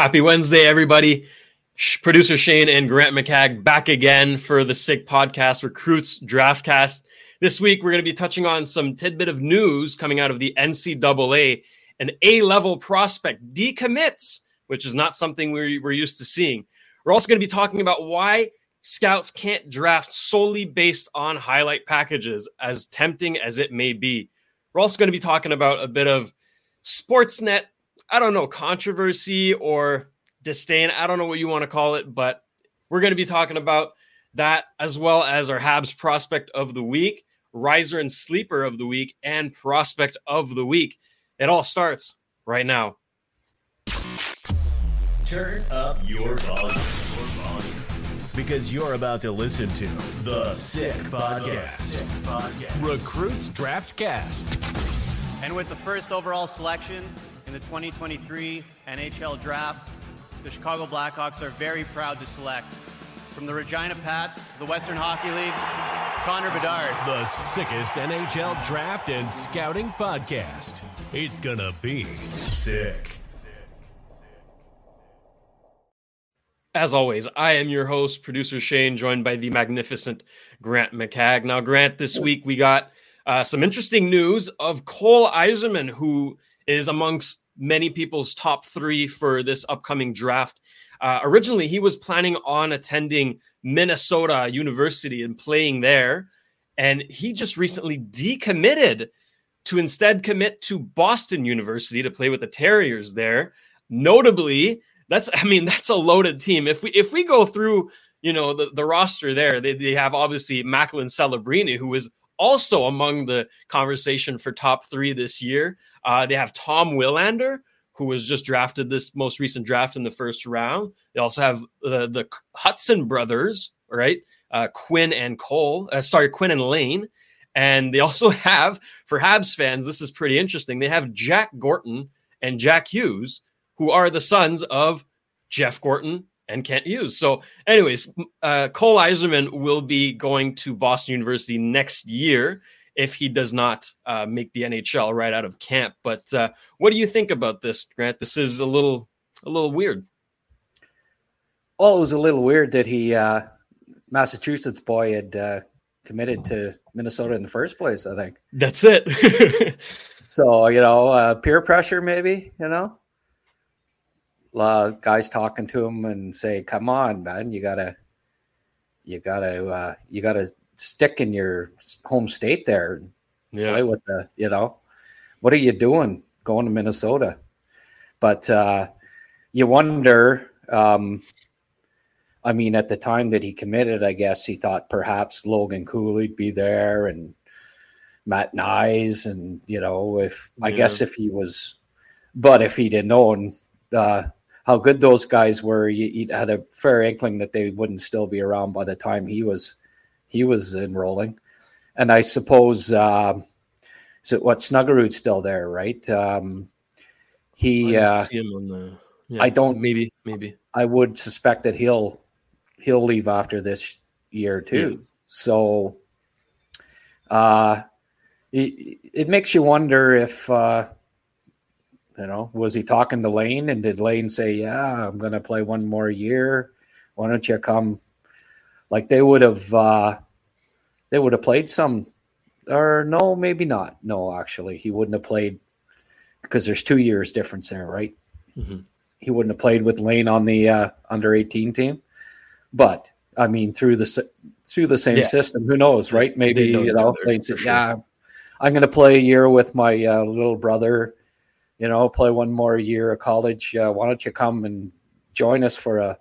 Happy Wednesday, everybody. Producer Shayne and Grant McCagg back again for the Sick Podcast Recruits Draftcast. This week, we're going to be touching on some tidbit of news coming out of the NCAA. An A level prospect decommits, which is not something we're, we're used to seeing. We're also going to be talking about why scouts can't draft solely based on highlight packages, as tempting as it may be. We're also going to be talking about a bit of Sportsnet, I don't know, controversy or disdain. I don't know what you want to call it, but we're going to be talking about that as well as our Habs prospect of the week, riser and sleeper of the week, and prospect of the week. It all starts right now. Turn up your volume. Because you're about to listen to The Sick Podcast. Recruits Draft Cast. And with the first overall selection in the 2023 NHL Draft, the Chicago Blackhawks are very proud to select from the Regina Pats, the Western Hockey League, Connor Bedard. The sickest NHL draft and scouting podcast. It's gonna be sick. As always, I am your host, producer Shayne, joined by the magnificent Grant McCagg. Now, Grant, this week we got uh, some interesting news of Cole Eiserman, who is amongst many people's top three for this upcoming draft. Uh, originally, he was planning on attending Minnesota University and playing there, and he just recently decommitted to instead commit to Boston University to play with the Terriers there. Notably, that's I mean that's a loaded team. If we if we go through you know the, the roster there, they, they have obviously Macklin Celebrini, who is also among the conversation for top three this year. Uh, they have Tom Willander, who was just drafted this most recent draft in the first round. They also have the the Hudson brothers, right? Uh, Quinn and Cole. Uh, sorry, Quinn and Lane. And they also have, for Habs fans, this is pretty interesting. They have Jack Gorton and Jack Hughes, who are the sons of Jeff Gorton and Kent Hughes. So, anyways, uh, Cole Eiserman will be going to Boston University next year if he does not uh, make the NHL right out of camp. But uh, what do you think about this, Grant? This is a little a little weird. Well, it was a little weird that he uh, Massachusetts boy had uh, committed to Minnesota in the first place. I think that's it. so you know, uh, peer pressure, maybe you know uh, guys talking to him and say, "Come on, man, you gotta, you gotta, uh, you gotta stick in your home state there and yeah. play with the, you know, what are you doing going to Minnesota?" But uh, you wonder. Um, I mean, at the time that he committed, I guess he thought perhaps Logan Cooley'd be there and Matt Knies, and you know, if yeah. I guess if he was, but if he'd have known uh, how good those guys were, you, you, had a fair inkling that they wouldn't still be around by the time he was he was enrolling. And I suppose uh, is it what Snuggerud's still there, right? Um, he uh, the, yeah, I don't maybe maybe I would suspect that he'll he'll leave after this year too. Yeah. So uh, it, it makes you wonder if uh, you know, was he talking to Lane and did Lane say, "Yeah, I'm going to play one more year. Why don't you come?" Like they would have, uh, they would have played some, or no, maybe not. No, actually, he wouldn't have played because there's two years difference there, right? Mm-hmm. He wouldn't have played with Lane on the uh, under 18 team, but I mean, through the through the same yeah. system, who knows, right? Maybe know you know, sure. "Yeah, I'm going to play a year with my uh, little brother." you know, play one more year of college. Uh, why don't you come and join us for a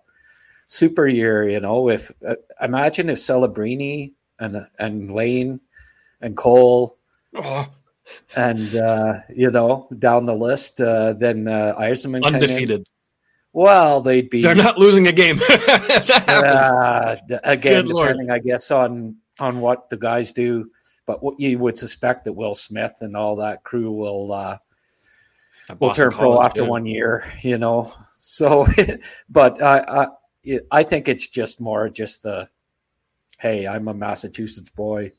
super year? You know, if uh, imagine if Celebrini and and Lane and Cole oh. and uh, you know down the list, uh, then uh, Eiserman undefeated. Well, they'd be. They're not losing a game. uh, again, Good depending, Lord. I guess, on on what the guys do. But what you would suspect that Will Smith and all that crew will uh, will turn pro after one year, you know. So, but I, I, I think it's just more just the, hey, I'm a Massachusetts boy.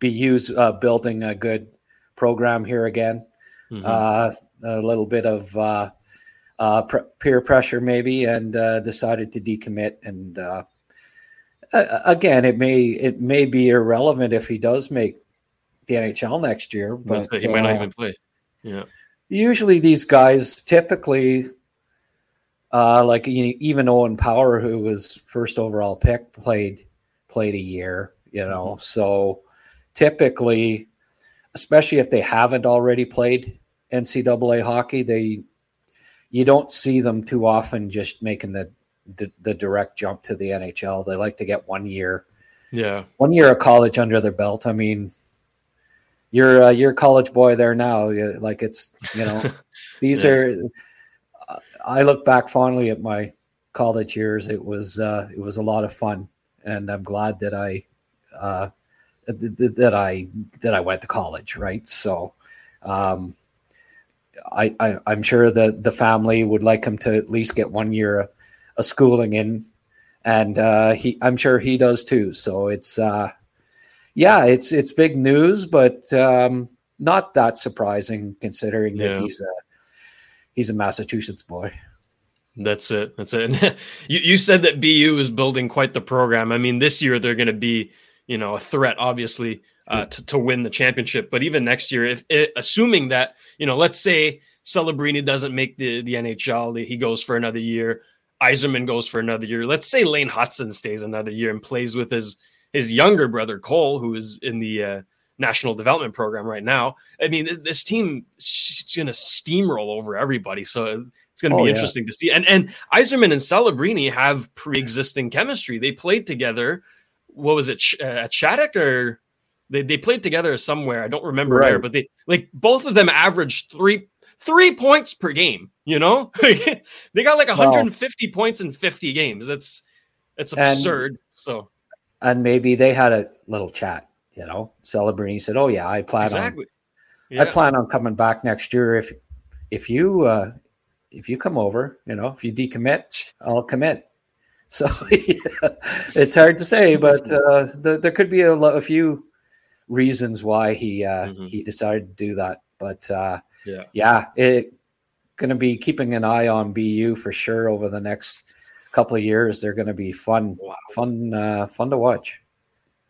BU's uh, building a good program here again. Mm-hmm. Uh, a little bit of uh, uh, pr- peer pressure maybe, and uh, decided to decommit. And uh, again, it may it may be irrelevant if he does make the NHL next year, but he might not even play. Yeah. Usually, these guys typically, uh, like even Owen Power, who was first overall pick, played played a year. You know, mm-hmm. so typically, especially if they haven't already played NCAA hockey, they you don't see them too often just making the, the, the direct jump to the NHL. They like to get one year, yeah, one year of college under their belt. I mean, you're uh, you're a college boy there now. Like it's you know, these yeah. are. I look back fondly at my college years. It was uh, it was a lot of fun, and I'm glad that I uh, that I that I went to college. Right, so. Um, I, I am sure that the family would like him to at least get one year of schooling in, and uh, he I'm sure he does too. So it's uh, yeah, it's it's big news, but um, not that surprising considering that he's a he's a Massachusetts boy. That's it. That's it. you you said that BU is building quite the program. I mean, this year they're going to be you know a threat, obviously uh, to, to win the championship. But even next year, if it, assuming that you know, let's say Celebrini doesn't make the the NHL, he goes for another year. Eiserman goes for another year. Let's say Lane Hutson stays another year and plays with his his younger brother Cole, who is in the uh, national development program right now. I mean, this team is going to steamroll over everybody. So it's going to be oh, interesting yeah. to see. And and Eiserman and Celebrini have pre-existing chemistry. They played together. What was it uh, at Shattuck or they, they played together somewhere. I don't remember right. where, but they like both of them averaged three three points per game. You know, they got like 150 well, points in 50 games. That's it's absurd. And, so, and maybe they had a little chat. You know, celebrating. He said, "Oh yeah, I plan exactly. on yeah. I plan on coming back next year if if you uh if you come over. You know, if you decommit, I'll commit." So yeah, it's hard to say, but uh, the, there could be a, a few reasons why he uh, mm-hmm. he decided to do that. But uh, yeah, yeah, it going to be keeping an eye on BU for sure over the next couple of years. They're going to be fun, wow. fun, uh, fun to watch.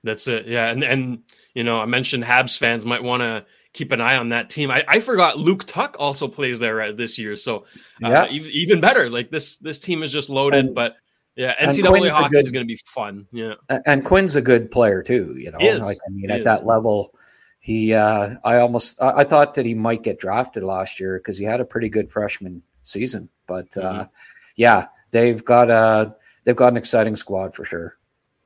That's it. Yeah, and and you know, I mentioned Habs fans might want to keep an eye on that team. I, I forgot Luke Tuch also plays there this year, so uh, yeah, even, even better. Like this this team is just loaded, and, but yeah, NCAA hockey good, is going to be fun. Yeah, and Quinn's a good player too. You know, like I mean, he at is. that level, he. Uh, I almost I, I, thought that he might get drafted last year because he had a pretty good freshman season. But uh, mm-hmm. uh, yeah, they've got a they've got an exciting squad for sure.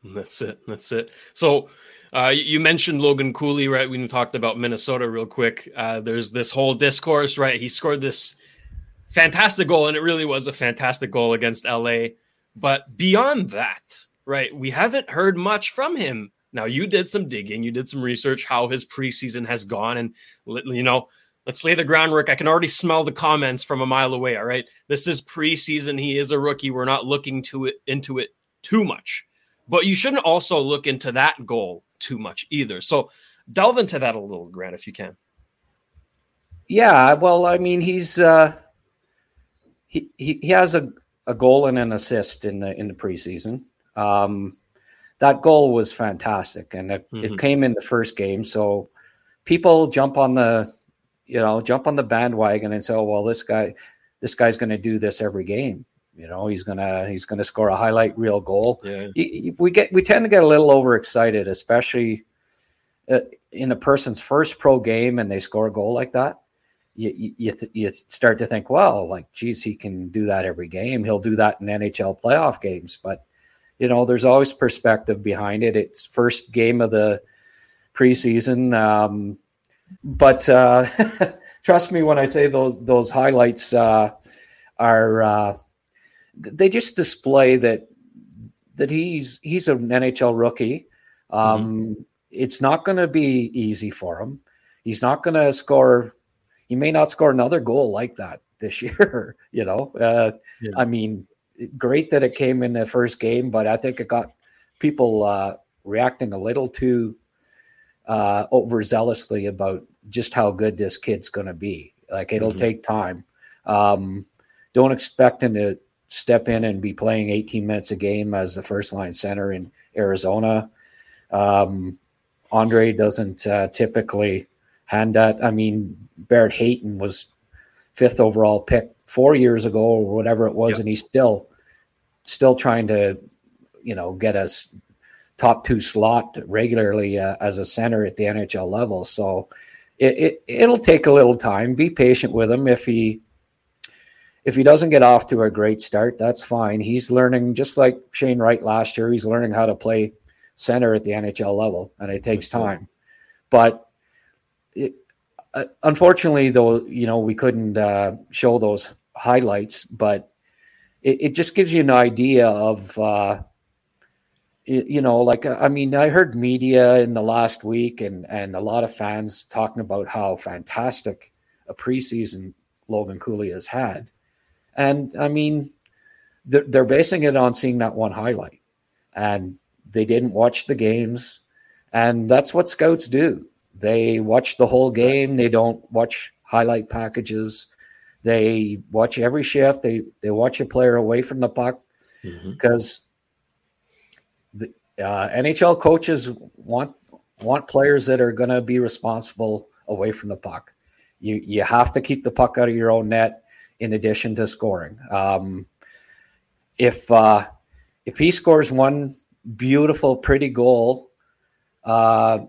That's it. That's it. So. Uh, you mentioned Logan Cooley, right? We talked about Minnesota real quick. Uh, there's this whole discourse, right? He scored this fantastic goal, and it really was a fantastic goal against LA. But beyond that, right, we haven't heard much from him. Now, you did some digging, you did some research how his preseason has gone, and you know, let's lay the groundwork. I can already smell the comments from a mile away. All right, this is preseason. He is a rookie. We're not looking to it into it too much, but you shouldn't also look into that goal too much either. So delve into that a little, Grant, if you can. Yeah, well, I mean, he's uh, he he, he has a a goal and an assist in the in the preseason. Um, that goal was fantastic, and it, mm-hmm. it, came in the first game. So people jump on the you know jump on the bandwagon and say, "Oh well, this guy this guy's going to do this every game." You know, he's gonna he's gonna score a highlight reel goal. Yeah. We get we tend to get a little overexcited, especially uh, in a person's first pro game, and they score a goal like that you you, you start to think, well, like, geez, he can do that every game. He'll do that in NHL playoff games. But you know, there's always perspective behind it. It's first game of the preseason. Um, but uh, trust me when I say those those highlights uh, are uh, they just display that that he's he's an NHL rookie. Um, mm-hmm. It's not going to be easy for him. He's not going to score he may not score another goal like that this year. you know, uh, yeah. I mean, great that it came in the first game, but I think it got people uh, reacting a little too uh, overzealously about just how good this kid's going to be. Like it'll mm-hmm. take time. Um, don't expect him to step in and be playing 18 minutes a game as the first line center in Arizona. Um, Andre doesn't uh, typically hand that. I mean, Barrett Hayton was fifth overall pick four years ago or whatever it was, yep. and he's still still trying to, you know, get us top two slot regularly uh, as a center at the NHL level. So it, it it'll take a little time. Be patient with him if he if he doesn't get off to a great start, that's fine. He's learning just like Shane Wright last year. He's learning how to play center at the NHL level, and it takes time. But it, uh, unfortunately, though, you know, we couldn't uh, show those highlights, but it, it, just gives you an idea of, uh, it, you know, like I mean, I heard media in the last week and and a lot of fans talking about how fantastic a preseason Logan Cooley has had, and I mean, they're, they're basing it on seeing that one highlight, and they didn't watch the games, and that's what scouts do. They watch the whole game. They don't watch highlight packages. They watch every shift. They they watch a player away from the puck because mm-hmm. the uh, NHL coaches want want players that are going to be responsible away from the puck. You you have to keep the puck out of your own net in addition to scoring. Um, if uh, if he scores one beautiful, pretty goal, uh,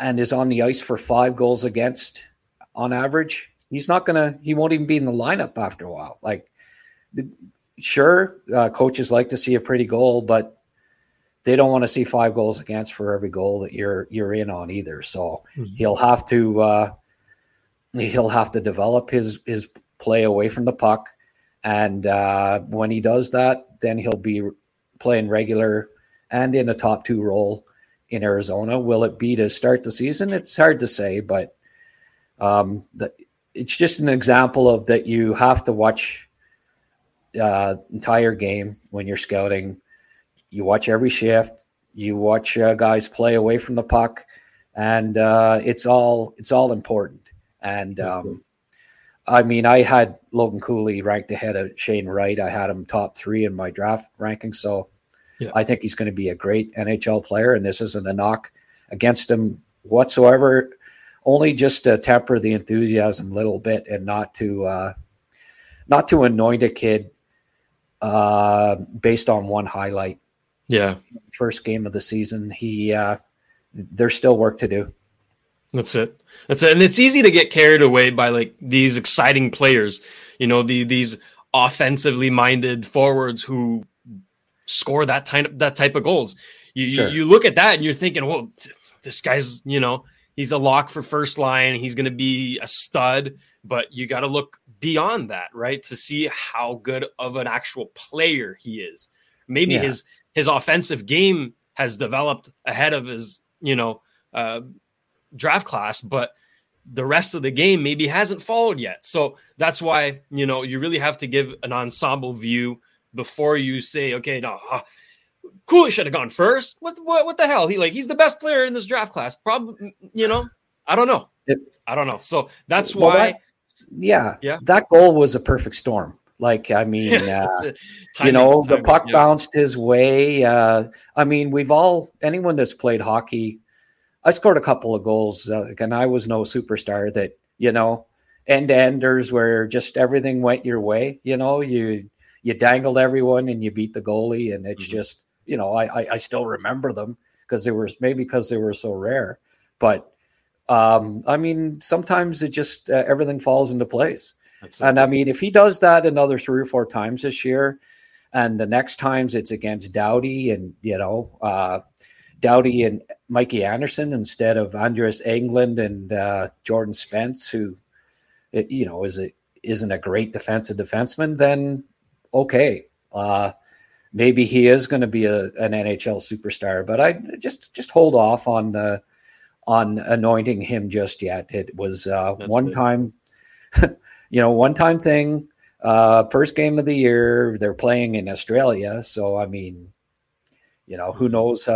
and is on the ice for five goals against on average, he's not gonna. He won't even be in the lineup after a while. Like, sure, uh, coaches like to see a pretty goal, but they don't want to see five goals against for every goal that you're you're in on either. So mm-hmm. he'll have to uh, he'll have to develop his his play away from the puck, and uh, when he does that, then he'll be playing regular and in a top two role in Arizona. Will it be to start the season? It's hard to say, but um, the, it's just an example of that you have to watch uh, entire game when you're scouting. You watch every shift. You watch uh, guys play away from the puck, and uh, it's all it's all important. And um, I mean, I had Logan Cooley ranked ahead of Shane Wright. I had him top three in my draft ranking. So yeah. I think he's going to be a great NHL player. And this isn't a knock against him whatsoever, only just to temper the enthusiasm a little bit and not to, uh, not to anoint a kid uh, based on one highlight. Yeah. First game of the season. He, uh, there's still work to do. That's it. That's it. And it's easy to get carried away by like these exciting players, you know, the these offensively minded forwards who score that type that type of goals. You, sure. you, you look at that and you're thinking, well, this guy's, you know, he's a lock for first line. He's going to be a stud, but you got to look beyond that, right? To see how good of an actual player he is. Maybe yeah. his his offensive game has developed ahead of his, you know, uh, draft class, but the rest of the game maybe hasn't followed yet. So that's why, you know, you really have to give an ensemble view before you say, okay, no, uh, Cooley should have gone first. What, what, what the hell? He like, he's the best player in this draft class. Probably, you know, I don't know. It, I don't know. So that's well, why. That, yeah. Yeah. That goal was a perfect storm. Like, I mean, uh, you know, the puck yeah. bounced his way. Uh, I mean, we've all, anyone that's played hockey, I scored a couple of goals, uh, and I was no superstar. That you know, end enders where just everything went your way. You know, you you dangled everyone and you beat the goalie, and it's mm-hmm. just you know, I, I, I still remember them because they were maybe because they were so rare, but um, I mean, sometimes it just uh, everything falls into place. and I mean, if he does that another three or four times this year, and the next times it's against Doughty and you know uh, Doughty and Mikey Anderson instead of Andreas Englund and uh, Jordan Spence, who, it, you know, is a, isn't a great defensive defenseman, then okay, uh, maybe he is going to be a, an NHL superstar. But I just just hold off on the on anointing him just yet. It was uh, one time, you know, one time thing. Uh, first game of the year, they're playing in Australia, so I mean, you know, who knows?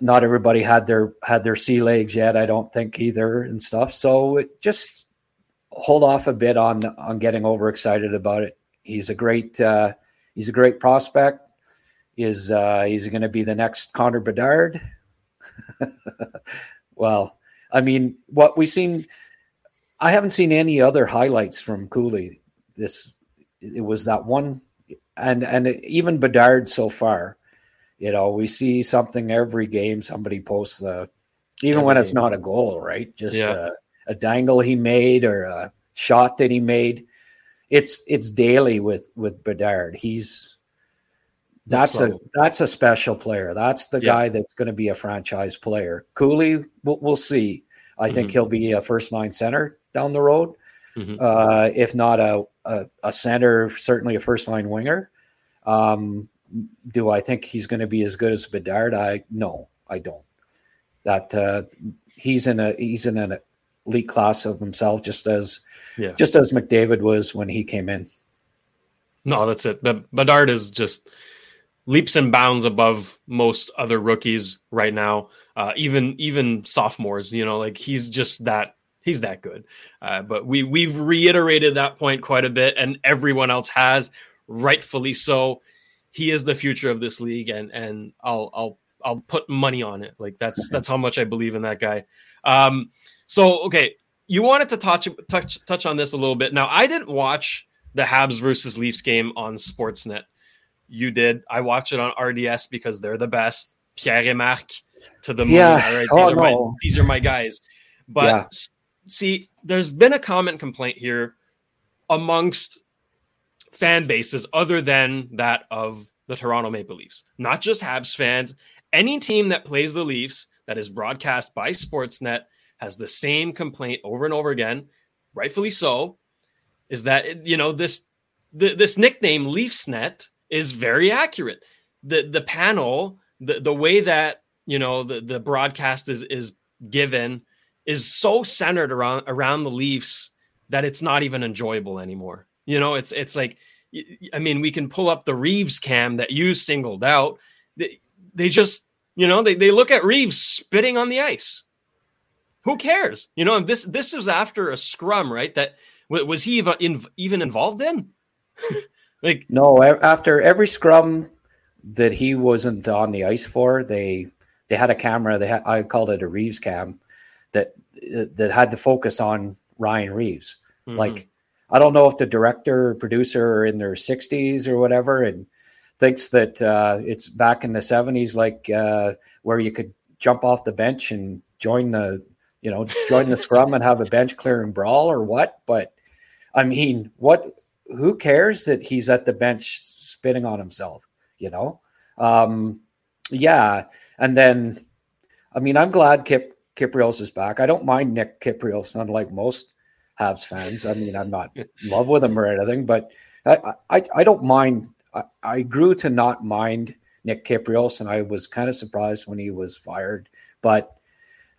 Not everybody had their had their sea legs yet. I don't think either and stuff. So it just hold off a bit on on getting overexcited about it. He's a great uh, he's a great prospect. Is uh, he's going to be the next Connor Bedard? well, I mean, what we've seen, I haven't seen any other highlights from Cooley. This it was that one, and and even Bedard so far. You know, we see something every game. Somebody posts the, even every when it's game. not a goal, right? Just yeah. a, a dangle he made or a shot that he made. It's it's daily with with Bedard. He's that's a that's a special player. That's the yeah. guy that's going to be a franchise player. Cooley, we'll, we'll see. I mm-hmm. think he'll be a first line center down the road. Mm-hmm. Uh, if not a, a, a center, certainly a first line winger. Um, do I think he's going to be as good as Bedard? I no, I don't. That uh, he's in a he's in an elite class of himself, just as yeah. just as McDavid was when he came in. No, that's it. But Bedard is just leaps and bounds above most other rookies right now. Uh, even even sophomores, you know, like he's just that he's that good. Uh, but we we've reiterated that point quite a bit, and everyone else has, rightfully so. He is the future of this league, and and I'll I'll I'll put money on it. Like that's that's how much I believe in that guy. Um, so okay, you wanted to touch touch touch on this a little bit. Now I didn't watch the Habs versus Leafs game on Sportsnet. You did. I watch it on RDS because they're the best. Pierre and Marc to the moon. Yeah. All right, these, oh, are no. my, these are my guys. But yeah. see, there's been a comment complaint here amongst fan bases other than that of the Toronto Maple Leafs, not just Habs fans. Any team that plays the Leafs that is broadcast by Sportsnet has the same complaint over and over again, rightfully so, is that you know this the, this nickname Leafsnet is very accurate. The the panel, the the way that you know the the broadcast is is given is so centered around around the Leafs that it's not even enjoyable anymore. You know, it's it's like I mean, we can pull up the Reaves cam that you singled out. They, they just, you know, they, they look at Reaves spitting on the ice. Who cares? You know, this this is after a scrum, right? That was he even even involved in? like no, after every scrum that he wasn't on the ice for, they they had a camera. They had I called it a Reaves cam that that had to focus on Ryan Reaves, Mm-hmm. Like I don't know if the director or producer are in their 60s or whatever and thinks that uh, it's back in the 70s, like uh, where you could jump off the bench and join the you know, join the scrum and have a bench clearing brawl or what. But I mean, what? Who cares that he's at the bench spitting on himself? You know, um, yeah. And then, I mean, I'm glad Kip Kypreos is back. I don't mind Nick Kypreos, unlike most Habs fans. I mean, I'm not in love with him or anything, but I I, I don't mind. I, I grew to not mind Nick Kypreos, and I was kind of surprised when he was fired. But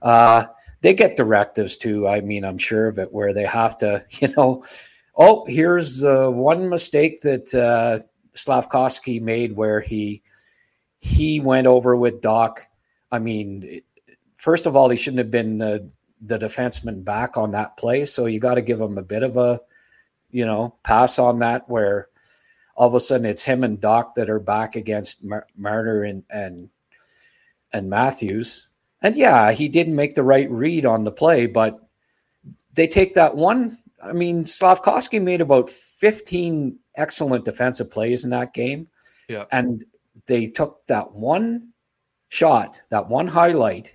uh, they get directives too. I mean, I'm sure of it, where they have to, you know, oh, here's the one mistake that uh, Slavkovsky made where he he went over with Doc. I mean, first of all, he shouldn't have been the, the defenseman back on that play. So you got to give him a bit of a, you know, pass on that where all of a sudden it's him and Doc that are back against Mar- Marner and and and Matthews. And yeah, he didn't make the right read on the play, but they take that one. I mean, Slavkovsky made about 15 excellent defensive plays in that game. Yeah. And they took that one shot, that one highlight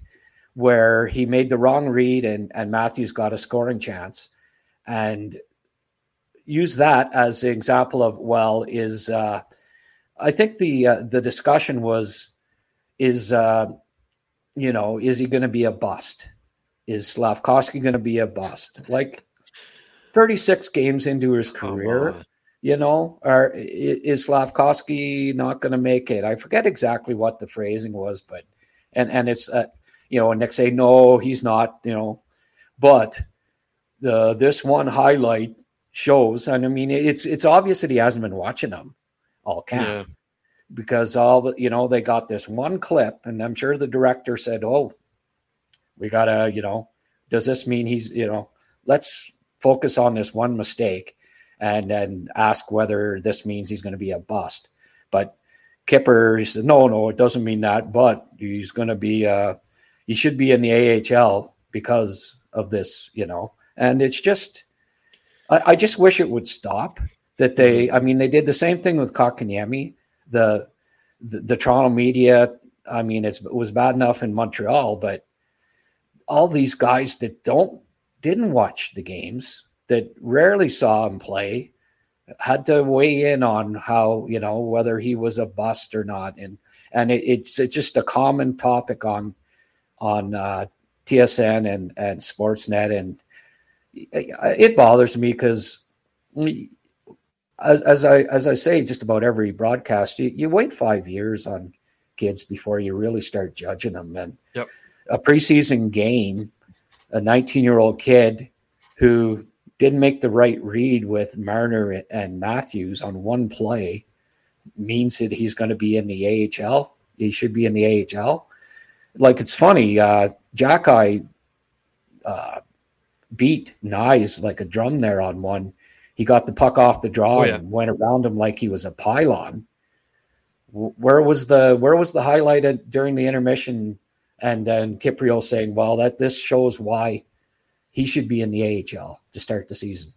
where he made the wrong read and, and Matthews got a scoring chance and use that as an example of, well, is, uh, I think the, uh, the discussion was, is, uh, you know, is he going to be a bust? Is Slavkovsky going to be a bust? Like 36 games into his career, you know, or is Slavkovsky not going to make it? I forget exactly what the phrasing was, but and and it's uh, you know, and Nick say no, he's not, you know, but the this one highlight shows, and I mean, it's it's obvious that he hasn't been watching them all camp. Yeah because all the you know they got this one clip and i'm sure the director said oh we gotta you know does this mean he's you know let's focus on this one mistake and then ask whether this means he's going to be a bust. But Kipper said, no, no, it doesn't mean that, but he's going to be, uh, he should be in the AHL because of this, you know. And it's just, I, I just wish it would stop. That they, mm-hmm. I mean, they did the same thing with Kotkaniemi. The, the, the Toronto media, I mean, it was bad enough in Montreal, but all these guys that don't didn't watch the games, that rarely saw him play, had to weigh in on how you know whether he was a bust or not, and and it, it's, it's just a common topic on on uh, TSN and and Sportsnet, and it bothers me because as, as I as I say just about every broadcast, you, you wait five years on kids before you really start judging them, and yep. a preseason game, a 19 year old kid who didn't make the right read with Marner and Matthews on one play means that he's going to be in the AHL. He should be in the AHL. Like it's funny, uh, Jack I uh, beat Knies like a drum there on one. He got the puck off the draw oh, yeah. and went around him like he was a pylon. Where was the where was the highlight during the intermission? And then Kypreos saying, "Well, that this shows why he should be in the AHL to start the season.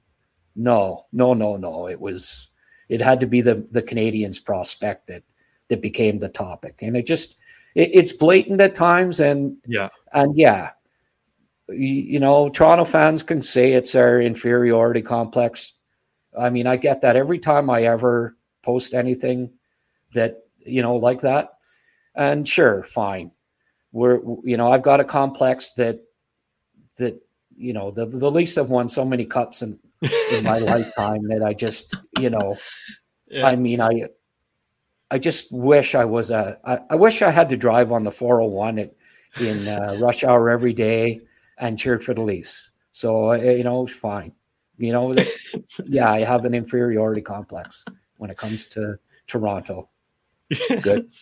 No, no, no, no. It was it had to be the the Canadiens prospect that that became the topic, and it just it, it's blatant at times, and yeah, and yeah, you, know, Toronto fans can say it's our inferiority complex. I mean, I get that every time I ever post anything that you know like that, and sure, fine. We're you know I've got a complex that that you know, the the Leafs have won so many cups in in my lifetime that I just, you know, yeah. I mean, I I just wish I was a. I, I wish I had to drive on the 401 at, in uh, rush hour every day and cheered for the Leafs. So uh, you know, fine. You know, yeah, I have an inferiority complex when it comes to Toronto. Good.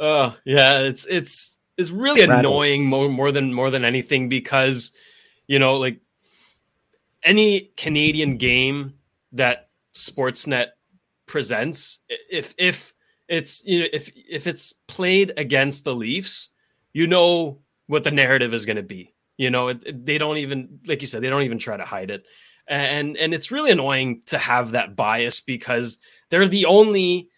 oh yeah, it's it's it's really annoying more more than more than anything because you know, like any Canadian game that Sportsnet presents, if if it's you know if if it's played against the Leafs, you know what the narrative is going to be. You know, it, it, they don't even like you said, they don't even try to hide it, and and it's really annoying to have that bias because they're the only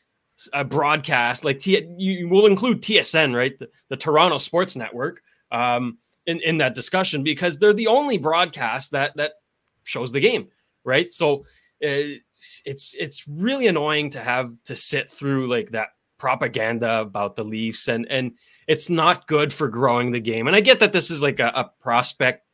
uh, broadcast like T- you will include TSN, right, the, the Toronto Sports Network. Um, in, in that discussion because they're the only broadcast that that shows the game, right? So uh, it's it's really annoying to have to sit through like that propaganda about the Leafs and and it's not good for growing the game. And I get that this is like a, a prospect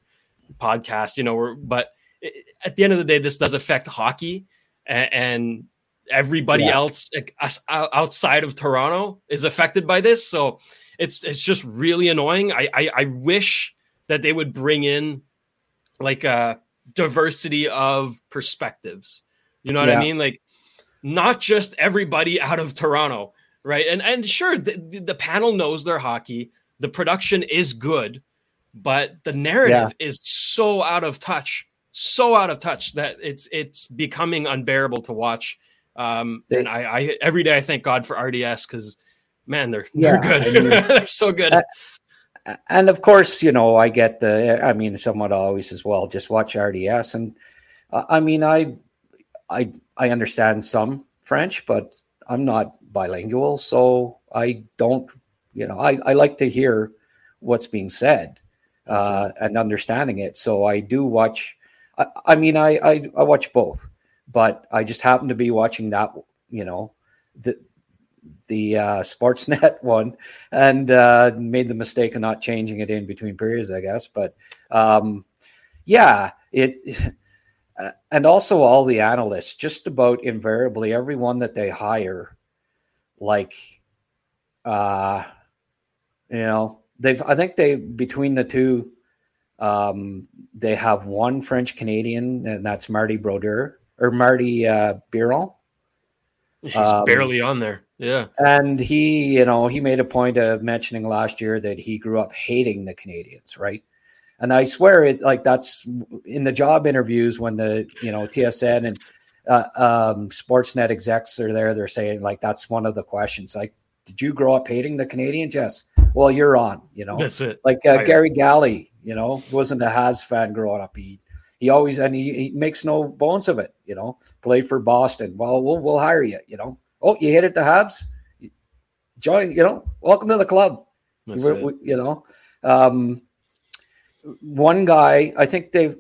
podcast, you know, but it, at the end of the day, this does affect hockey and, and everybody yeah. else like, outside of Toronto is affected by this. So it's it's just really annoying. I, I, I wish that they would bring in like a diversity of perspectives. You know what yeah. I mean? Like not just everybody out of Toronto, right? And and sure, the, the panel knows their hockey. The production is good, but the narrative yeah. is so out of touch, so out of touch that it's it's becoming unbearable to watch. Um, and I, I every day I thank God for RDS because man, they're yeah, they're good. I mean, they're so good. Uh, and of course, you know, I get the. I mean, someone always as well. Just watch RDS, and uh, I mean, I, I, I understand some French, but I'm not bilingual, so I don't. You know, I I like to hear what's being said uh, and understanding it. So I do watch. I, I mean, I, I I watch both, but I just happen to be watching that. You know, the the uh, Sportsnet one and uh, made the mistake of not changing it in between periods, I guess. But um, yeah, it. Uh, and also all the analysts, just about invariably, everyone that they hire, like, uh, you know, they've. I think they between the two, um, they have one French Canadian, and that's Marty Brodeur or Marty uh, Biron. He's um, barely on there. Yeah. And he, you know, he made a point of mentioning last year that he grew up hating the Canadiens, right? And I swear it like that's in the job interviews when the you know TSN and uh, um, Sportsnet execs are there. They're saying like that's one of the questions. Like, did you grow up hating the Canadiens? Yes. Well, you're on. You know, that's it. Like uh, Garry Galley, you know, wasn't a Habs fan growing up. He he always and he, he makes no bones of it. You know, played for Boston. Well, we'll we'll hire you. You know. Oh, you hit it the Habs. Join. You know, welcome to the club. We, you know, um, one guy. I think they've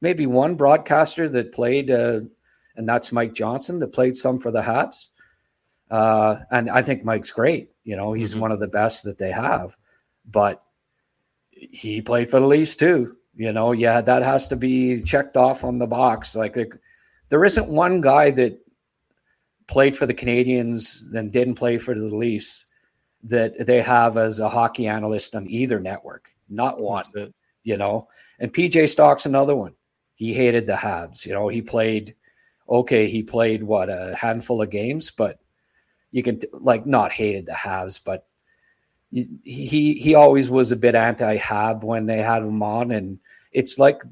maybe one broadcaster that played, uh, and that's Mike Johnson that played some for the Habs. Uh, and I think Mike's great. You know, he's mm-hmm. one of the best that they have, but he played for the Leafs too. You know, yeah, that has to be checked off on the box. Like there, there isn't one guy that played for the Canadiens and didn't play for the Leafs that they have as a hockey analyst on either network. Not one, you know. And PJ Stock's another one. He hated the Habs. You know, he played okay, he played what a handful of games, but you can like not hated the Habs, but he he always was a bit anti-Hab when they had him on, and it's like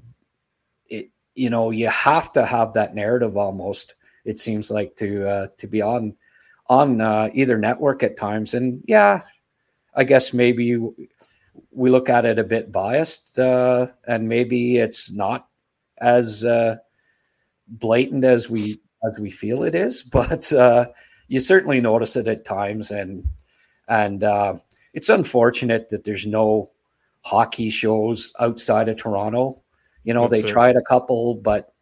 it. You know, you have to have that narrative almost. It seems like to uh, to be on on uh, either network at times, and yeah, I guess maybe we look at it a bit biased, uh, and maybe it's not as uh, blatant as we as we feel it is, but uh, you certainly notice it at times, and and uh, it's unfortunate that there's no hockey shows outside of Toronto. You know, That's they it. tried a couple, but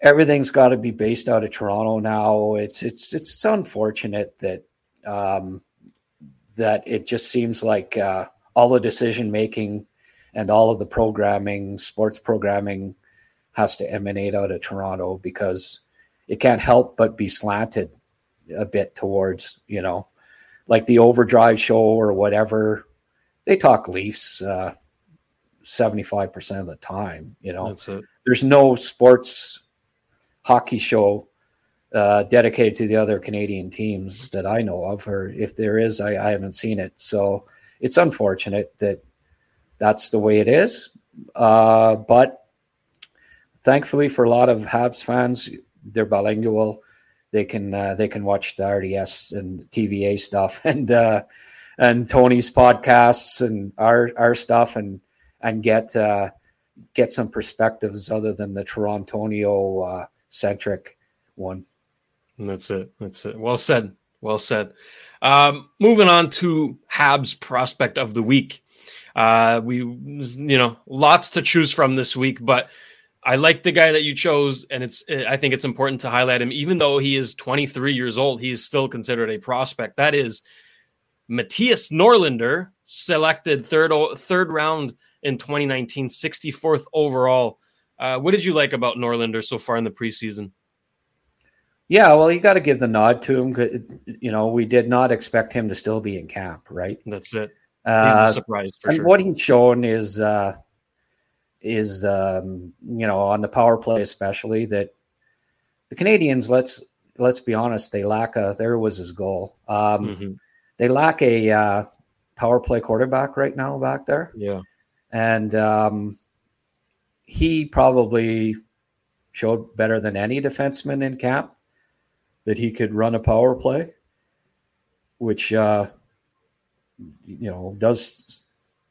everything's got to be based out of Toronto now. It's it's it's unfortunate that um, that it just seems like uh, all the decision making and all of the programming, sports programming, has to emanate out of Toronto because it can't help but be slanted a bit towards you know like the overdrive show or whatever, they talk Leafs uh, 75% of the time. You know, there's no sports hockey show uh, dedicated to the other Canadian teams that I know of, or if there is, I, I haven't seen it. So it's unfortunate that that's the way it is. Uh, but thankfully, for a lot of Habs fans, they're bilingual they can uh, they can watch the RDS and TVA stuff and uh, and Tony's podcasts and our our stuff and and get uh, get some perspectives other than the Toronto uh, centric one. And that's it. That's it. Well said. Well said. Um, moving on to Habs prospect of the week. Uh, we, you know, lots to choose from this week, but I like the guy that you chose, and it's I think it's important to highlight him. Even though he is 23 years old, he is still considered a prospect. That is Mattias Norlinder, selected third third round in 2019, 64th overall. Uh, what did you like about Norlander so far in the preseason? Yeah, well, you got to give the nod to him. Because, you know, we did not expect him to still be in camp, right? That's it. He's uh, surprise for and sure. What he's shown is uh, is um, you know on the power play especially that the Canadiens let's let's be honest they lack a there was his goal um, mm-hmm. they lack a uh, power play quarterback right now back there yeah and um, he probably showed better than any defenseman in camp that he could run a power play which uh, you know does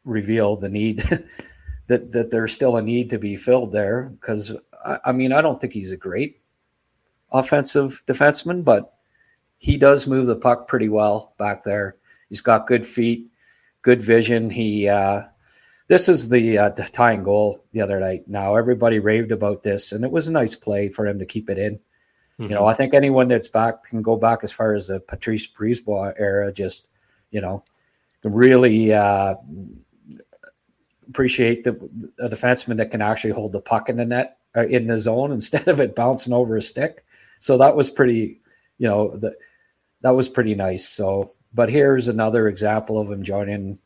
reveal the need that that there's still a need to be filled there because I, I, mean I don't think he's a great offensive defenseman, but he does move the puck pretty well back there. He's got good feet, good vision. He uh, this is the, uh, the tying goal the other night. Now everybody raved about this, and it was a nice play for him to keep it in. Mm-hmm. You know. I think anyone that's back can go back as far as the Patrice Brisebois era. Just you know, really uh, appreciate the a defenseman that can actually hold the puck in the net or uh, in the zone instead of it bouncing over a stick. So that was pretty, you know, the, that was pretty nice. So, but here's another example of him joining.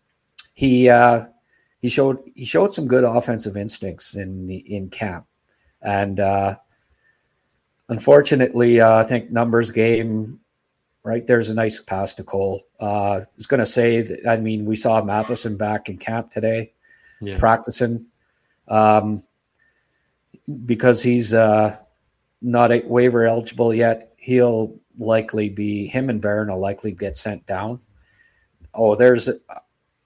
He uh, he showed he showed some good offensive instincts in in camp, and uh, unfortunately, uh, I think numbers game. Right there's a nice pass to Cole. Uh, I was going to say that. I mean, we saw Matheson back in camp today yeah. practicing. Um, because he's uh, not a waiver eligible yet, he'll likely be him and Barron will likely get sent down. Oh, there's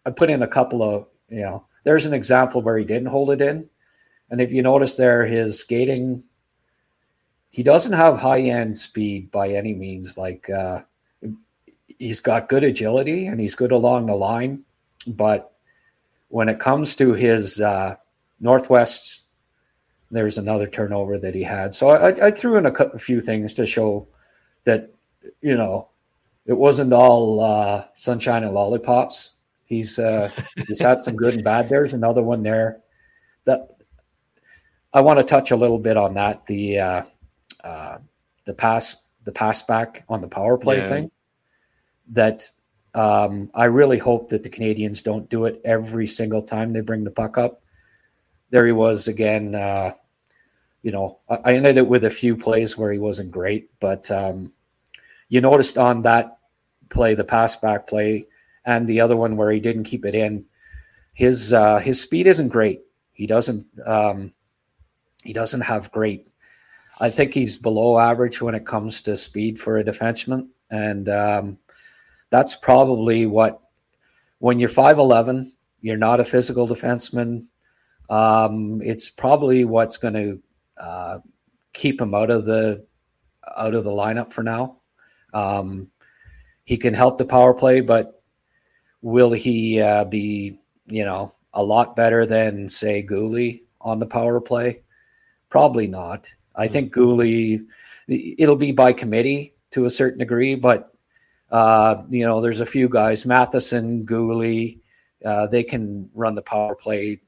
I put in a couple of you know there's an example where he didn't hold it in, and if you notice there, his skating he doesn't have high end speed by any means. Like uh, he's got good agility and he's good along the line, but when it comes to his uh, Northwest there's another turnover that he had. So I, I threw in a, a, few things to show that, you know, it wasn't all uh, sunshine and lollipops. He's uh, he's had some good and bad. There's another one there that I want to touch a little bit on that. The uh, the pass the pass back on the power play yeah. thing. That um, I really hope that the Canadiens don't do it every single time they bring the puck up there he was again. Uh, you know, I, ended it with a few plays where he wasn't great, but um, you noticed on that play, the pass back play, and the other one where he didn't keep it in, his uh, his speed isn't great. He doesn't um, he doesn't have great. I think he's below average when it comes to speed for a defenseman, and um, that's probably what when you're five eleven, you're not a physical defenseman um, it's probably what's going to uh, keep him out of the out of the lineup for now. Um, he can help the power play, but will he uh, be you know a lot better than say Guhle on the power play? Probably not. I think Guhle it'll be by committee to a certain degree, but uh, you know there's a few guys Matheson, Guhle. Uh, they can run the power play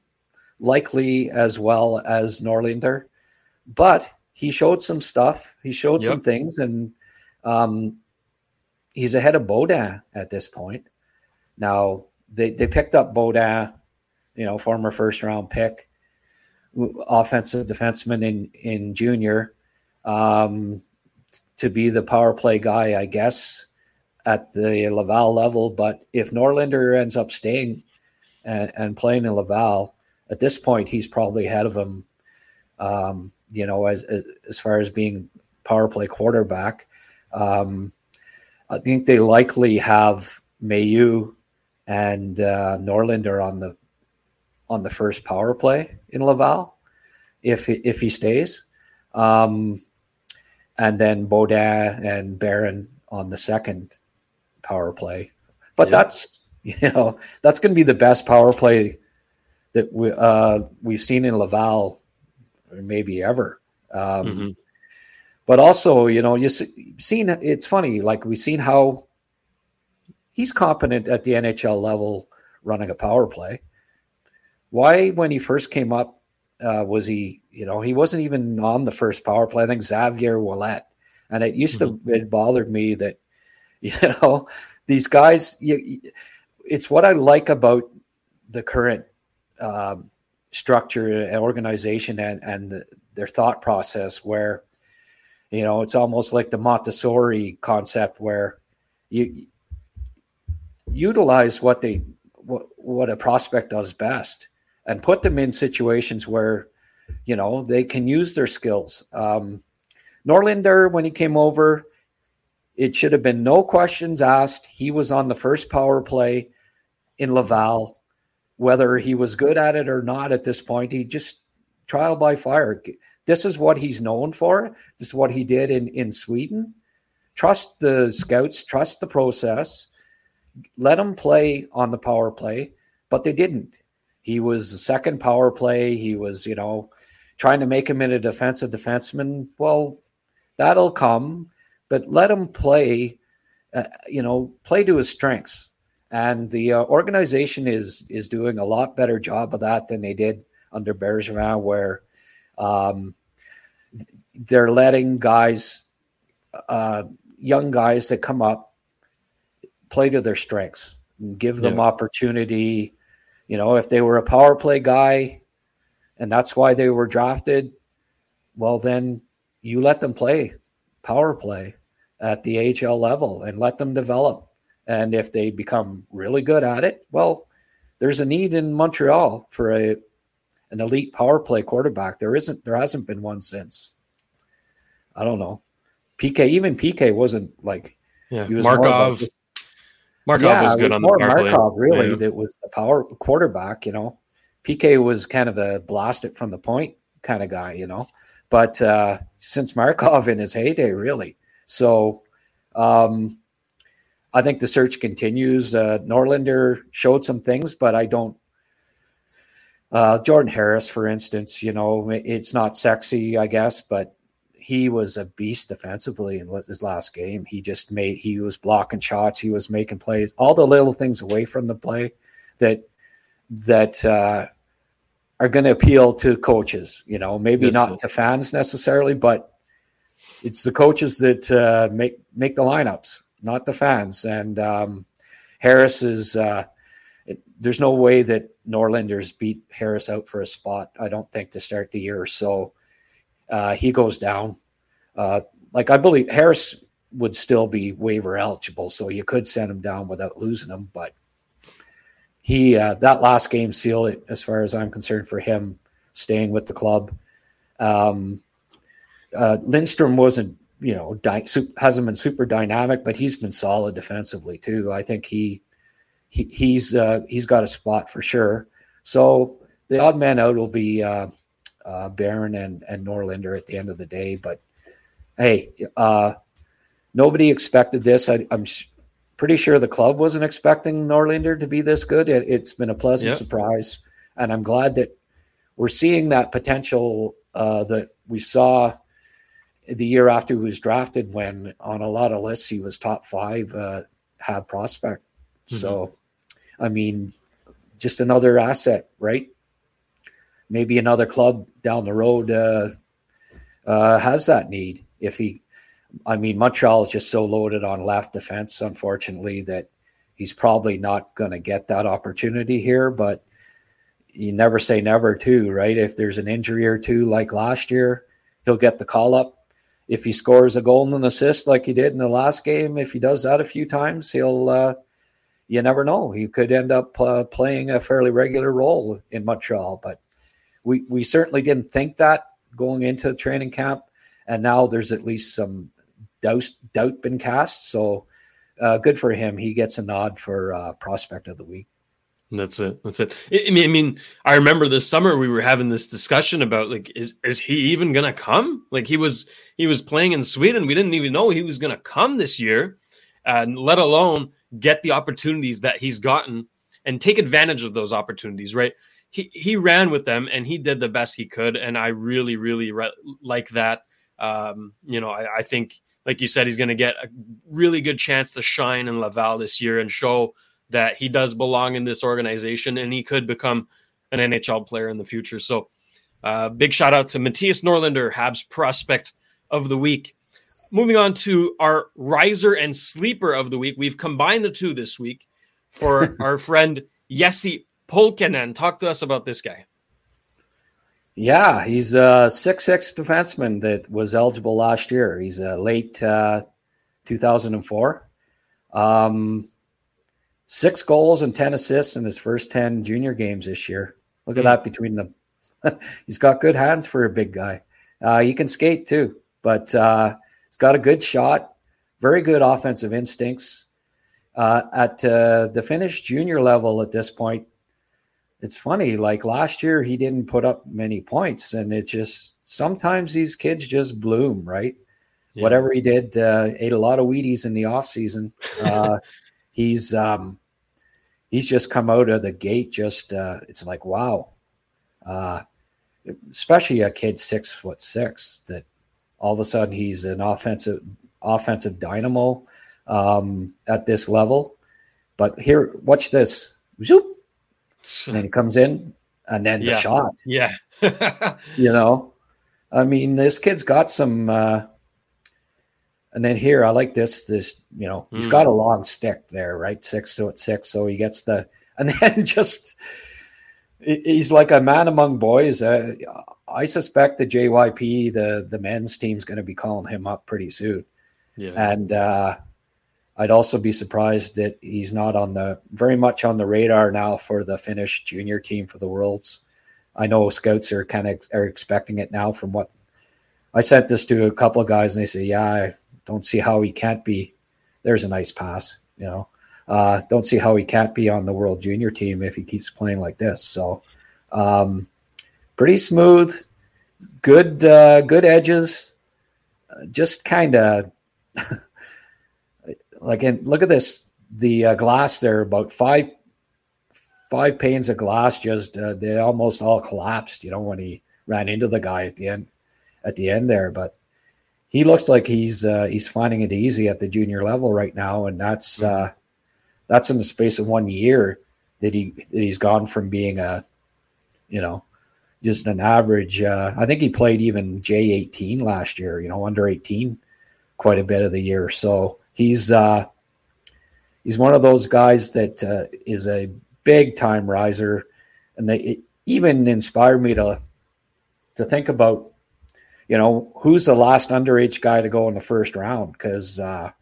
likely as well as Norlinder. but he showed some stuff. He showed yep. some things, and um, he's ahead of Beaudin at this point. Now they they picked up Beaudin, you know, former first round pick, offensive defenseman in in junior, um, to be the power play guy, I guess, at the Laval level. But if Norlinder ends up staying and, and playing in Laval, at this point, he's probably ahead of him. Um, you know, as, as, far as being power play quarterback, um, I think they likely have Mailloux and uh, Norlinder on the on the first power play in Laval if if he stays, um, and then Beaudin and Barron on the second power play. But yeah. that's you know that's going to be the best power play that we uh, we've seen in Laval, maybe ever. Um, mm-hmm. But also, you know, you see, seen it's funny. Like we've seen how he's competent at the NHL level running a power play. Why, when he first came up, uh, was he? You know, he wasn't even on the first power play. I think Xavier Ouellet, and it used mm-hmm. to it bothered me that you know these guys. You, it's what I like about the current um, structure and organization and and the, their thought process where you know it's almost like the montessori concept where you utilize what they what, what a prospect does best and put them in situations where you know they can use their skills um, norlinder when he came over it should have been no questions asked he was on the first power play in laval whether he was good at it or not at this point. He just trial by fire. This is what he's known for. This is what he did in, in Sweden. Trust the scouts, trust the process. Let him play on the power play, but they didn't. He was a second power play. He was, you know, trying to make him in a defensive defenseman. Well, that'll come, but let him play, uh, you know, play to his strengths and the uh, organization is is doing a lot better job of that than they did under Bergevin, where um, they're letting guys, uh, young guys that come up, play to their strengths, and give them yeah. opportunity. You know, if they were a power play guy, and that's why they were drafted, well, then you let them play power play at the AHL level and let them develop and if they become really good at it, well, there's a need in Montreal for a an elite power play quarterback. There isn't. There hasn't been one since. I don't know. PK even PK wasn't like yeah. He was Markov. Markov yeah, was good was on the power Markov play. really yeah. that was the power quarterback. You know, PK was kind of a blast it from the point kind of guy. You know, but uh, since Markov in his heyday, really. So um, I think the search continues. Uh, Norlinder showed some things, but I don't. Uh, Jordan Harris, for instance, you know, it's not sexy, I guess, but he was a beast defensively in his last game. He just made he was blocking shots, he was making plays, all the little things away from the play that that uh, are going to appeal to coaches. You know, maybe That's not it. to fans necessarily, but it's the coaches that uh, make make the lineups, not the fans. And um, Harris is. Uh, it, there's no way that Norlinders beat Harris out for a spot. I don't think to start the year. So uh, he goes down. Uh, like I believe Harris would still be waiver eligible, so you could send him down without losing him. But he uh, that last game sealed it, as far as I'm concerned, for him staying with the club. Um, uh, Lindstrom wasn't, you know, hasn't been super dynamic, but he's been solid defensively too. I think he, he he's uh, he's got a spot for sure. So the odd man out will be uh, Barron and and Norlinder at the end of the day. But hey, uh, nobody expected this. I, am sh- pretty sure the club wasn't expecting Norlinder to be this good. It, has been a pleasant yep. surprise, and I'm glad that we're seeing that potential uh, that we saw the year after he was drafted. When on a lot of lists he was top five, uh, have prospect. Mm-hmm. So, I mean, just another asset, right? Maybe another club down the road uh, uh, has that need. If he, I mean, Montreal is just so loaded on left defense, unfortunately, that he's probably not going to get that opportunity here. But you never say never, too, right? If there's an injury or two, like last year, he'll get the call up. If he scores a goal and an assist like he did in the last game, if he does that a few times, he'll. Uh, you never know. He could end up uh, playing a fairly regular role in Montreal, but we we certainly didn't think that going into training camp, and now there's at least some doubt doubt been cast. So uh, good for him. He gets a nod for uh, prospect of the week. That's it. That's it. I mean, I mean, I remember this summer we were having this discussion about like, is is he even gonna come? Like he was he was playing in Sweden. We didn't even know he was gonna come this year, and let alone get the opportunities that he's gotten and take advantage of those opportunities. Right? He he ran with them and he did the best he could, and I really really re- like that. Um, you know, I, I, think like you said, he's going to get a really good chance to shine in Laval this year and show that he does belong in this organization and he could become an NHL player in the future. So, uh, big shout out to Mattias Norlinder, Habs prospect of the week. Moving on to our riser and sleeper of the week. We've combined the two this week for our friend Jesse Pulkkinen. Talk to us about this guy. Yeah, he's a six-six defenseman that was eligible last year. He's a late uh, 2004. Um, six goals and 10 assists in his first 10 junior games this year. Look at mm. that between them. he's got good hands for a big guy. Uh, he can skate too, but uh, he's got a good shot, very good offensive instincts. Uh, at uh, the Finnish junior level at this point, it's funny like last year he didn't put up many points and it just sometimes these kids just bloom right? Yeah. whatever he did uh, ate a lot of wheaties in the off season uh, he's um, he's just come out of the gate just uh, it's like wow. Uh, especially a kid six foot six that all of a sudden he's an offensive offensive dynamo um, at this level. But here watch this. Zoop and then he comes in, and then the yeah. shot. Yeah, you know, I mean, this kid's got some. Uh, and then here, I like this. This, you know, he's mm. got a long stick there, right? Six so it's six, so he gets the, and then just he's like a man among boys. Uh, I suspect the JYP, the the men's team's going to be calling him up pretty soon. Yeah, and uh, I'd also be surprised that he's not on the very much on the radar now for the Finnish junior team for the Worlds. I know scouts are kind of are expecting it now. From what I sent this to a couple of guys, and they say, "Yeah, I don't see how he can't be." There's a nice pass, you know. Uh, don't see how he can't be on the World Junior team if he keeps playing like this. So, um, pretty smooth, good, uh, good edges. Uh, just kind of like, and look at this. The uh, glass there, about five five panes of glass just uh, they almost all collapsed you know when he ran into the guy at the end at the end there but he looks like he's uh, he's finding it easy at the junior level right now and that's mm-hmm. uh, that's in the space of one year that he that he's gone from being a you know just an average uh, i think he played even j18 last year you know under 18 quite a bit of the year so he's uh he's one of those guys that uh, is a big time riser, and they even inspired me to to think about, you know, who's the last underage guy to go in the first round? Because uh,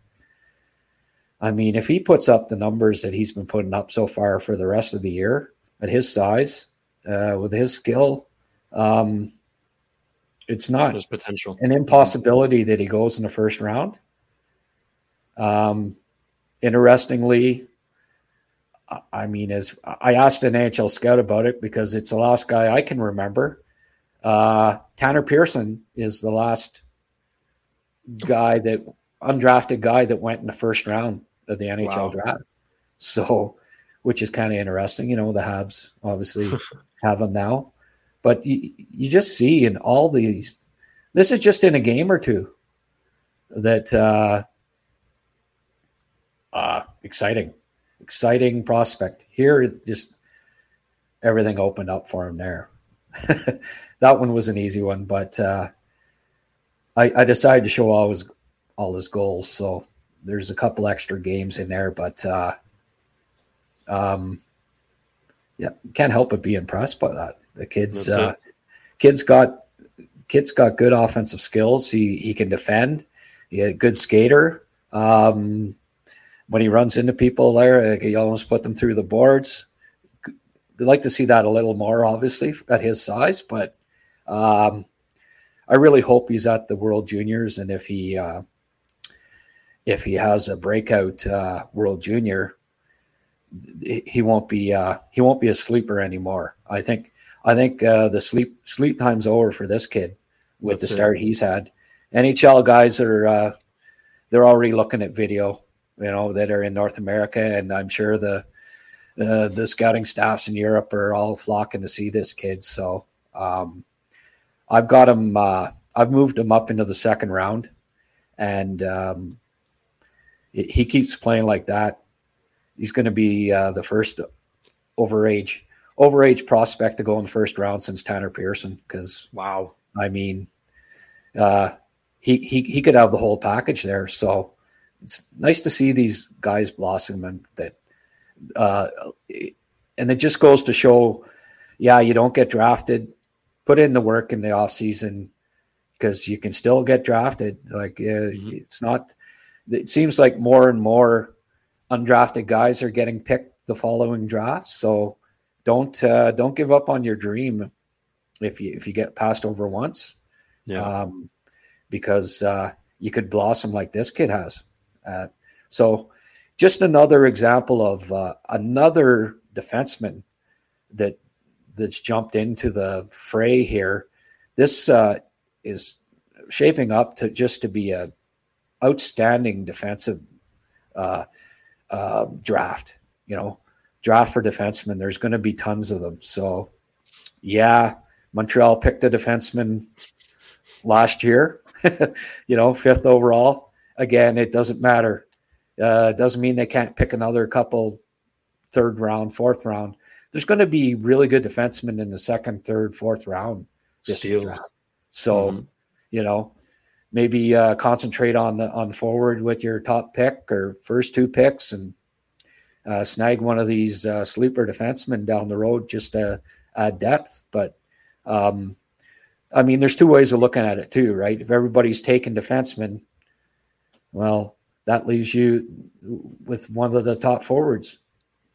I mean, if he puts up the numbers that he's been putting up so far for the rest of the year at his size, uh, with his skill, um, it's not There's potential an impossibility that he goes in the first round. Um, interestingly, I mean, as I asked an NHL scout about it because it's the last guy I can remember. Uh, Tanner Pearson is the last guy that undrafted guy that went in the first round of the NHL wow. draft. So, which is kind of interesting. You know, the Habs obviously have him now, but you, you just see in all these, this is just in a game or two that, uh, uh, exciting exciting prospect. Here, just everything opened up for him there. that one was an easy one, but uh, I, I, decided to show all his all his goals. So there's a couple extra games in there, but uh, um, yeah, can't help but be impressed by that. The kids, uh, kids got kids got good offensive skills. He he can defend. He a good skater. Um, when he runs into people there, he almost put them through the boards. We'd like to see that a little more, obviously, at his size. But um, I really hope he's at the World Juniors, and if he uh, if he has a breakout uh, World Junior, he won't be uh, he won't be a sleeper anymore. I think I think uh, the sleep sleep time's over for this kid with That's the start it. he's had. NHL guys are uh, they're already looking at video you know, that are in North America, and I'm sure the uh, the scouting staffs in Europe are all flocking to see this kid. So um, I've got him. Uh, I've moved him up into the second round, and um, he keeps playing like that. He's going to be uh, the first overage overage prospect to go in the first round since Tanner Pearson. Because wow, I mean, uh, he he he could have the whole package there. So it's nice to see these guys blossom and that uh, and it just goes to show yeah you don't get drafted. Put in the work in the off season because you can still get drafted. Like uh, mm-hmm. it's not it seems like more and more undrafted guys are getting picked the following drafts. So don't uh, don't give up on your dream if you if you get passed over once. Yeah. Um, because uh, you could blossom like this kid has uh, so, just another example of uh, another defenseman that that's jumped into the fray here. This uh, is shaping up to just to be a outstanding defensive uh, uh, draft. You know, draft for defensemen. There's going to be tons of them. So, yeah, Montreal picked a defenseman last year. you know, fifth overall again, it doesn't matter. Uh, it doesn't mean they can't pick another couple third round, fourth round. There's going to be really good defensemen in the second, third, fourth round. So, mm-hmm. you know, maybe uh, concentrate on the on forward with your top pick or first two picks and uh, snag one of these uh, sleeper defensemen down the road just to add depth. But um, I mean, there's two ways of looking at it too, right? If everybody's taking defensemen, well, that leaves you with one of the top forwards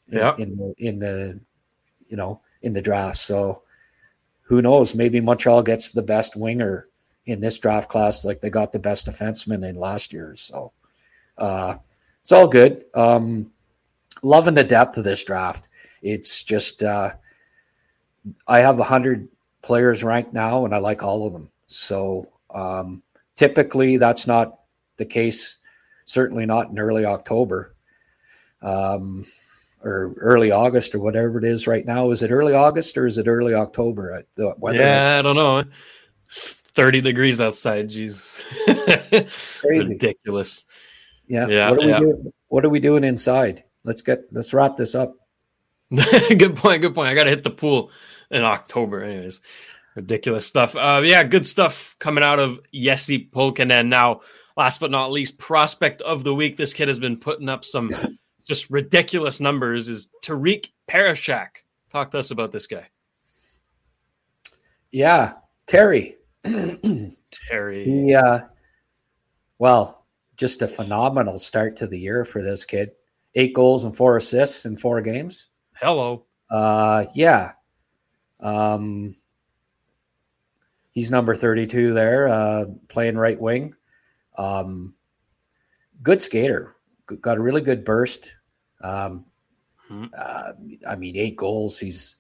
in, Yeah. in the in the you know in the draft. So who knows? Maybe Montreal gets the best winger in this draft class, like they got the best defenseman in last year. So uh, it's all good. Um, loving the depth of this draft. It's just uh, I have a hundred players ranked now, and I like all of them. So um, typically, that's not the case. Certainly not in early October um, or early August or whatever it is right now. Is it early August or is it early October? The weather yeah, I don't know. It's 30 degrees outside. Jeez. Crazy. Ridiculous. Yeah. Yeah, what are yeah. we doing? What are we doing inside? Let's get let's wrap this up. good point. Good point. I got to hit the pool in October. Anyways, ridiculous stuff. Uh, yeah, good stuff coming out of Jesse Pulkkinen. Now, last but not least, prospect of the week. This kid has been putting up some just ridiculous numbers. Is Terik Parascak? Talk to us about this guy, Yeah, Terry. Terry. He uh well, just a phenomenal start to the year for this kid. Eight goals and four assists in four games. Hello. Uh yeah. Um he's number 32 there, uh playing right wing. Um good skater. Got a really good burst. Um Mhm. uh, I mean, eight goals. He's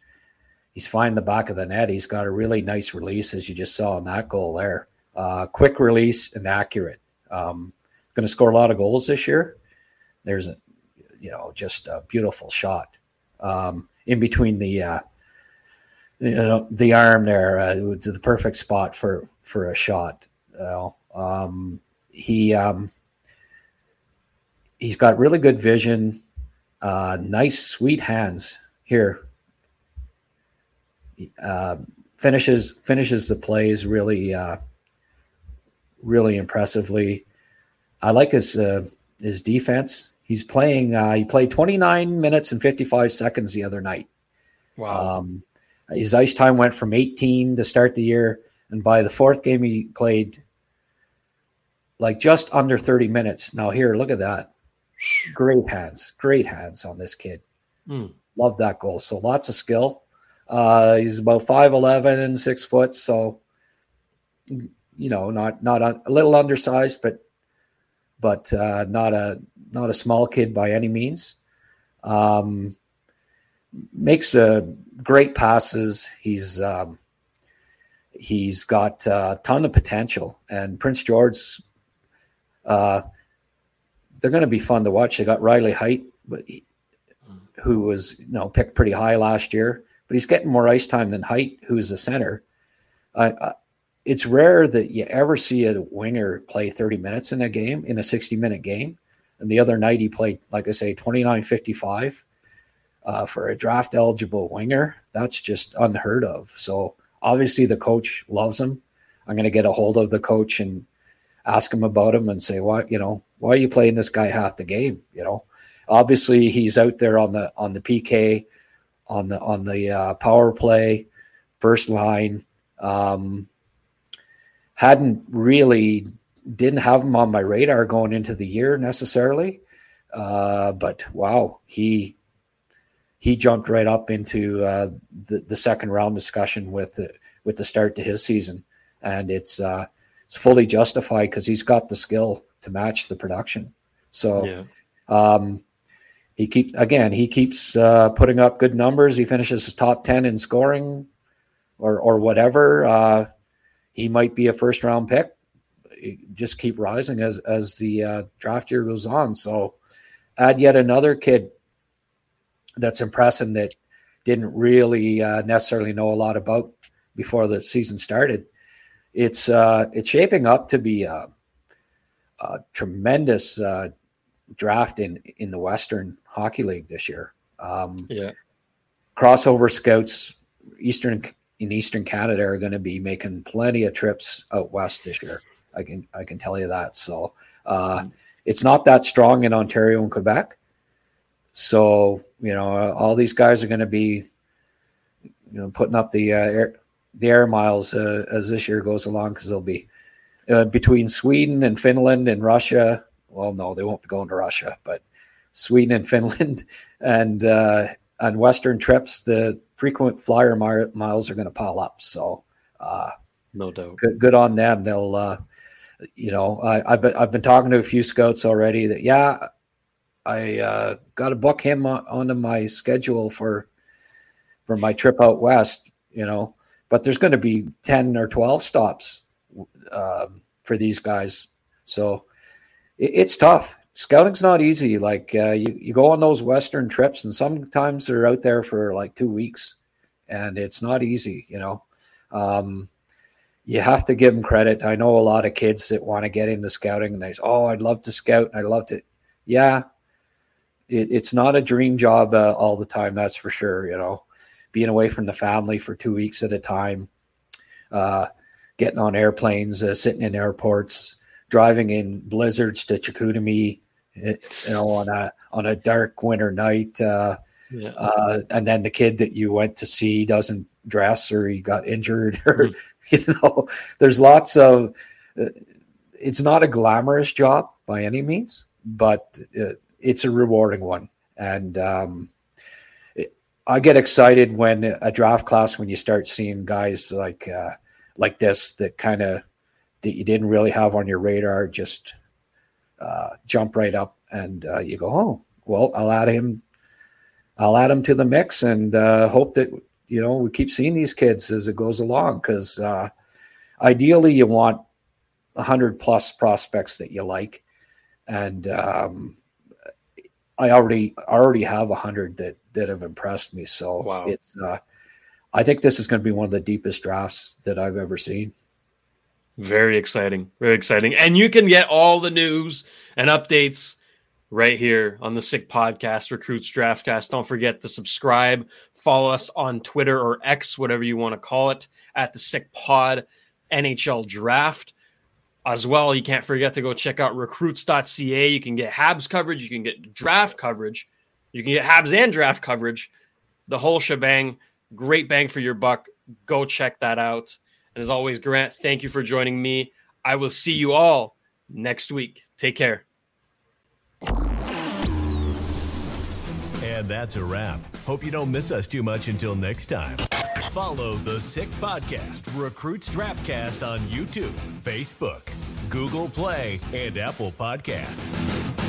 he's finding the back of the net. He's got a really nice release, as you just saw in that goal there. Uh, quick release and accurate. Um, going to score a lot of goals this year. There's a, you know, just a beautiful shot um, in between the, uh, you know, the arm there. Uh, was the perfect spot for for a shot. You know, um, he um, he's got really good vision. Uh, nice, sweet hands here. Uh, finishes finishes the plays really uh, really impressively. I like his uh, his defense. He's playing. Uh, he played 29 minutes and 55 seconds the other night. Wow. Um, his ice time went from 18 to start the year, and by the fourth game, he played like just under 30 minutes. Now, here, look at that. Great hands, great hands on this kid. Hmm. Love that goal. So lots of skill. Uh, he's about 5'11 and six foot. So, you know, not, not a, a little undersized, but, but uh, not a, not a small kid by any means. Um, makes uh, great passes. He's um, he's got a ton of potential, and Prince George. Uh, they're going to be fun to watch. They got Riley Heidt, who was you know picked pretty high last year, but he's getting more ice time than Heidt, who is a center. It's rare that you ever see a winger play 30 minutes in a game in a 60 minute game. And the other night he played, like I say, 29 55 uh, for a draft eligible winger. That's just unheard of. So obviously the coach loves him. I'm going to get a hold of the coach and ask him about him and say, why, you know, why are you playing this guy half the game? You know, obviously he's out there on the, on the PK, on the, on the uh, power play, first line. Um, hadn't really, didn't have him on my radar going into the year necessarily. Uh, but wow, he, he jumped right up into uh, the the second round discussion with the with the start to his season, and it's uh, it's fully justified because he's got the skill to match the production. So Yeah. um, he keeps again he keeps uh, putting up good numbers. He finishes his top ten in scoring, or or whatever. Uh, he might be a first round pick. Just keep rising as as the uh, draft year goes on. So add yet another kid that's impressing that didn't really uh, necessarily know a lot about before the season started. It's uh, it's shaping up to be a, a tremendous uh, draft in in the Western Hockey League this year. Um, Yeah. crossover scouts, Eastern in Eastern Canada are going to be making plenty of trips out west this year. I can I can tell you that. So uh, it's not that strong in Ontario and Quebec. So you know, all these guys are going to be, you know, putting up the uh, air, the air miles uh, as this year goes along because they'll be uh, between Sweden and Finland and Russia. well, no, they won't be going to Russia, but Sweden and Finland and uh, on Western trips, the frequent flyer miles are going to pile up. So, uh, no doubt, good, good on them. They'll, uh, you know, I, have been I've been talking to a few scouts already. That yeah, I uh, got to book him onto my schedule for for my trip out west. You know, but there's going to be ten or twelve stops um, for these guys. So it, it's tough. Scouting's not easy. Like uh, you, you go on those Western trips, and sometimes they're out there for like two weeks, and it's not easy. You know, um, you have to give them credit. I know a lot of kids that want to get into scouting, and they say, "Oh, I'd love to scout. I'd love to." Yeah, it, it's not a dream job uh, all the time. That's for sure. You know, being away from the family for two weeks at a time. Uh, getting on airplanes, uh, sitting in airports, driving in blizzards to Chicoutimi, eh, you know, on a on a dark winter night. Uh, yeah. uh, and then the kid that you went to see doesn't dress or he got injured or mm. you know there's lots of uh, it's not a glamorous job by any means but uh, it's a rewarding one and um, i get excited when a draft class when you start seeing guys like uh, like this that kind of that you didn't really have on your radar just uh, jump right up and uh, you go, oh, well, I'll add him. I'll add him to the mix and uh, hope that you know we keep seeing these kids as it goes along because uh, ideally you want hundred plus prospects that you like, and um, I already I already have hundred that that have impressed me. So wow. it's uh, I think this is going to be one of the deepest drafts that I've ever seen. Very exciting. Very exciting. And you can get all the news and updates right here on the Sick Podcast, Recrutes Draftcast. Don't forget to subscribe. Follow us on Twitter or X, whatever you want to call it, at the Sick Pod NHL Draft. As well, you can't forget to go check out recrutes.ca. You can get Habs coverage, you can get draft coverage, you can get Habs and draft coverage, the whole shebang. Great bang for your buck. Go check that out. And as always, Grant, thank you for joining me. I will see you all next week. Take care. And that's a wrap. Hope you don't miss us too much until next time. Follow the Sick Podcast, Recrutes Draftcast on YouTube, Facebook, Google Play, and Apple Podcasts.